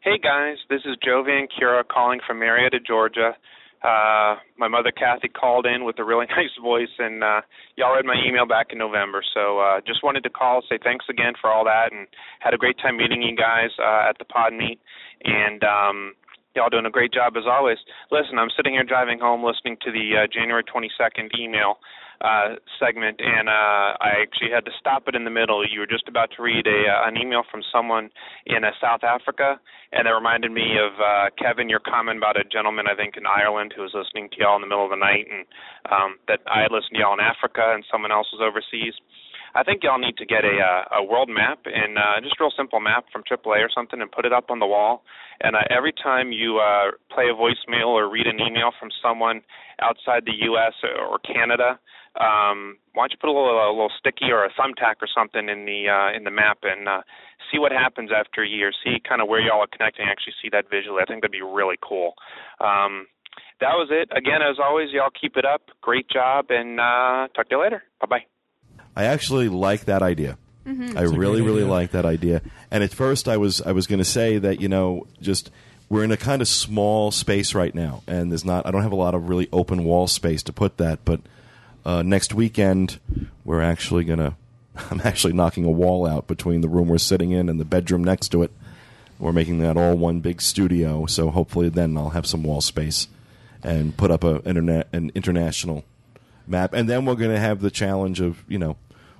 Hey guys, this is Joe Van Cura calling from Marietta, Georgia. Uh, my mother Kathy called in with a really *laughs* nice voice, and uh, y'all read my email back in November. So uh, just wanted to call, say thanks again for all that, and had a great time meeting you guys uh, at the pod meet. And um, y'all doing a great job as always. Listen, I'm sitting here driving home listening to the uh, January 22nd email uh, segment, and uh, I actually had to stop it in the middle. You were just about to read a uh, an email from someone in uh, South Africa, and it reminded me of uh, Kevin, your comment about a gentleman I think in Ireland who was listening to y'all in the middle of the night, and um, that I had listened to y'all in Africa and someone else was overseas. I think y'all need to get a uh, a world map and uh, just a real simple map from AAA or something and put it up on the wall. And uh, every time you uh, play a voicemail or read an email from someone outside the U.S. or Canada, um, why don't you put a little, a little sticky or a thumbtack or something in the uh, in the map and uh, see what happens after a year. See kind of where y'all are connecting. Actually, see that visually. I think that'd be really cool. Um, that was it. Again, as always, y'all keep it up. Great job, and uh, talk to you later. Bye bye. I actually like that idea. Mm-hmm. I a really, great really like that idea. And at first, I was I was going to say that you know just we're in a kind of small space right now, and there's not I don't have a lot of really open wall space to put that. But uh, next weekend, we're actually gonna *laughs* I'm actually knocking a wall out between the room we're sitting in and the bedroom next to it. We're making that all one big studio, so hopefully then I'll have some wall space and put up a internet an international map, and then we're going to have the challenge of you know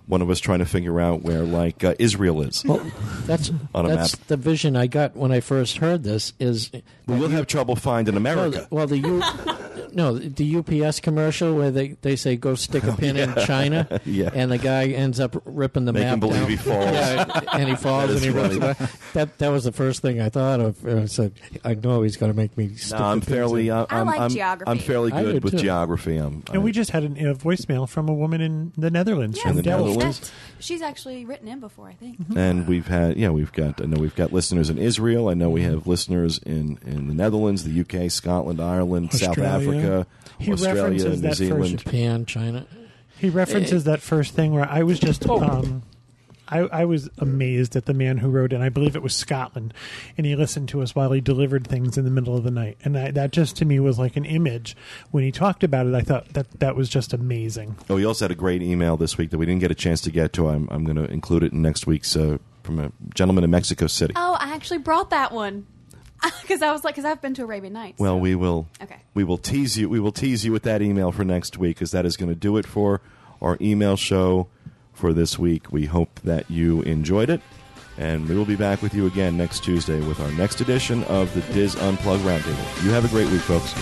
one of us trying to figure out where like uh, Israel is. Well, that's *laughs* On a that's map. the vision I got when I first heard this. Is Well, we'll have trouble finding America. Well, the, well, the U, no, the UPS commercial where they, they say go stick a pin in China, Oh, *laughs* Yeah. and the guy ends up ripping the Make map him believe down. he falls. *laughs* Yeah, and he falls That and he rips funny. it back. That that was the first thing I thought of. I said, I know he's going to make me. Stick no, I'm the fairly. in. Uh, I I'm, like I'm, geography. I'm fairly good with too. geography. I'm, And we just had an, a voicemail from a woman in the Netherlands Yes, from the Delft. Netherlands. she's actually written in before, I think. and we've had yeah we've got I know we've got listeners in Israel. I know we have listeners in in the Netherlands, the UK, Scotland, Ireland, South Australia. Africa, He Australia, references New that Zealand. Japan, China. He references that first thing where I was just, um, I, I was amazed at the man who wrote, and I believe it was Scotland, and he listened to us while he delivered things in the middle of the night, and I, that just to me was like an image. When he talked about it, I thought that that was just amazing. Oh, he also had a great email this week that we didn't get a chance to get to. I'm I'm going to include it in next week's uh, from a gentleman in Mexico City. Oh, I actually brought that one *laughs* because I was like, because I've been to Arabian Nights. Well, we will. Okay. We will tease you. We will tease you with that email for next week because that is going to do it for our email show for this week. We hope that you enjoyed it, and we will be back with you again next Tuesday with our next edition of the DIS Unplugged Roundtable. You have a great week, folks.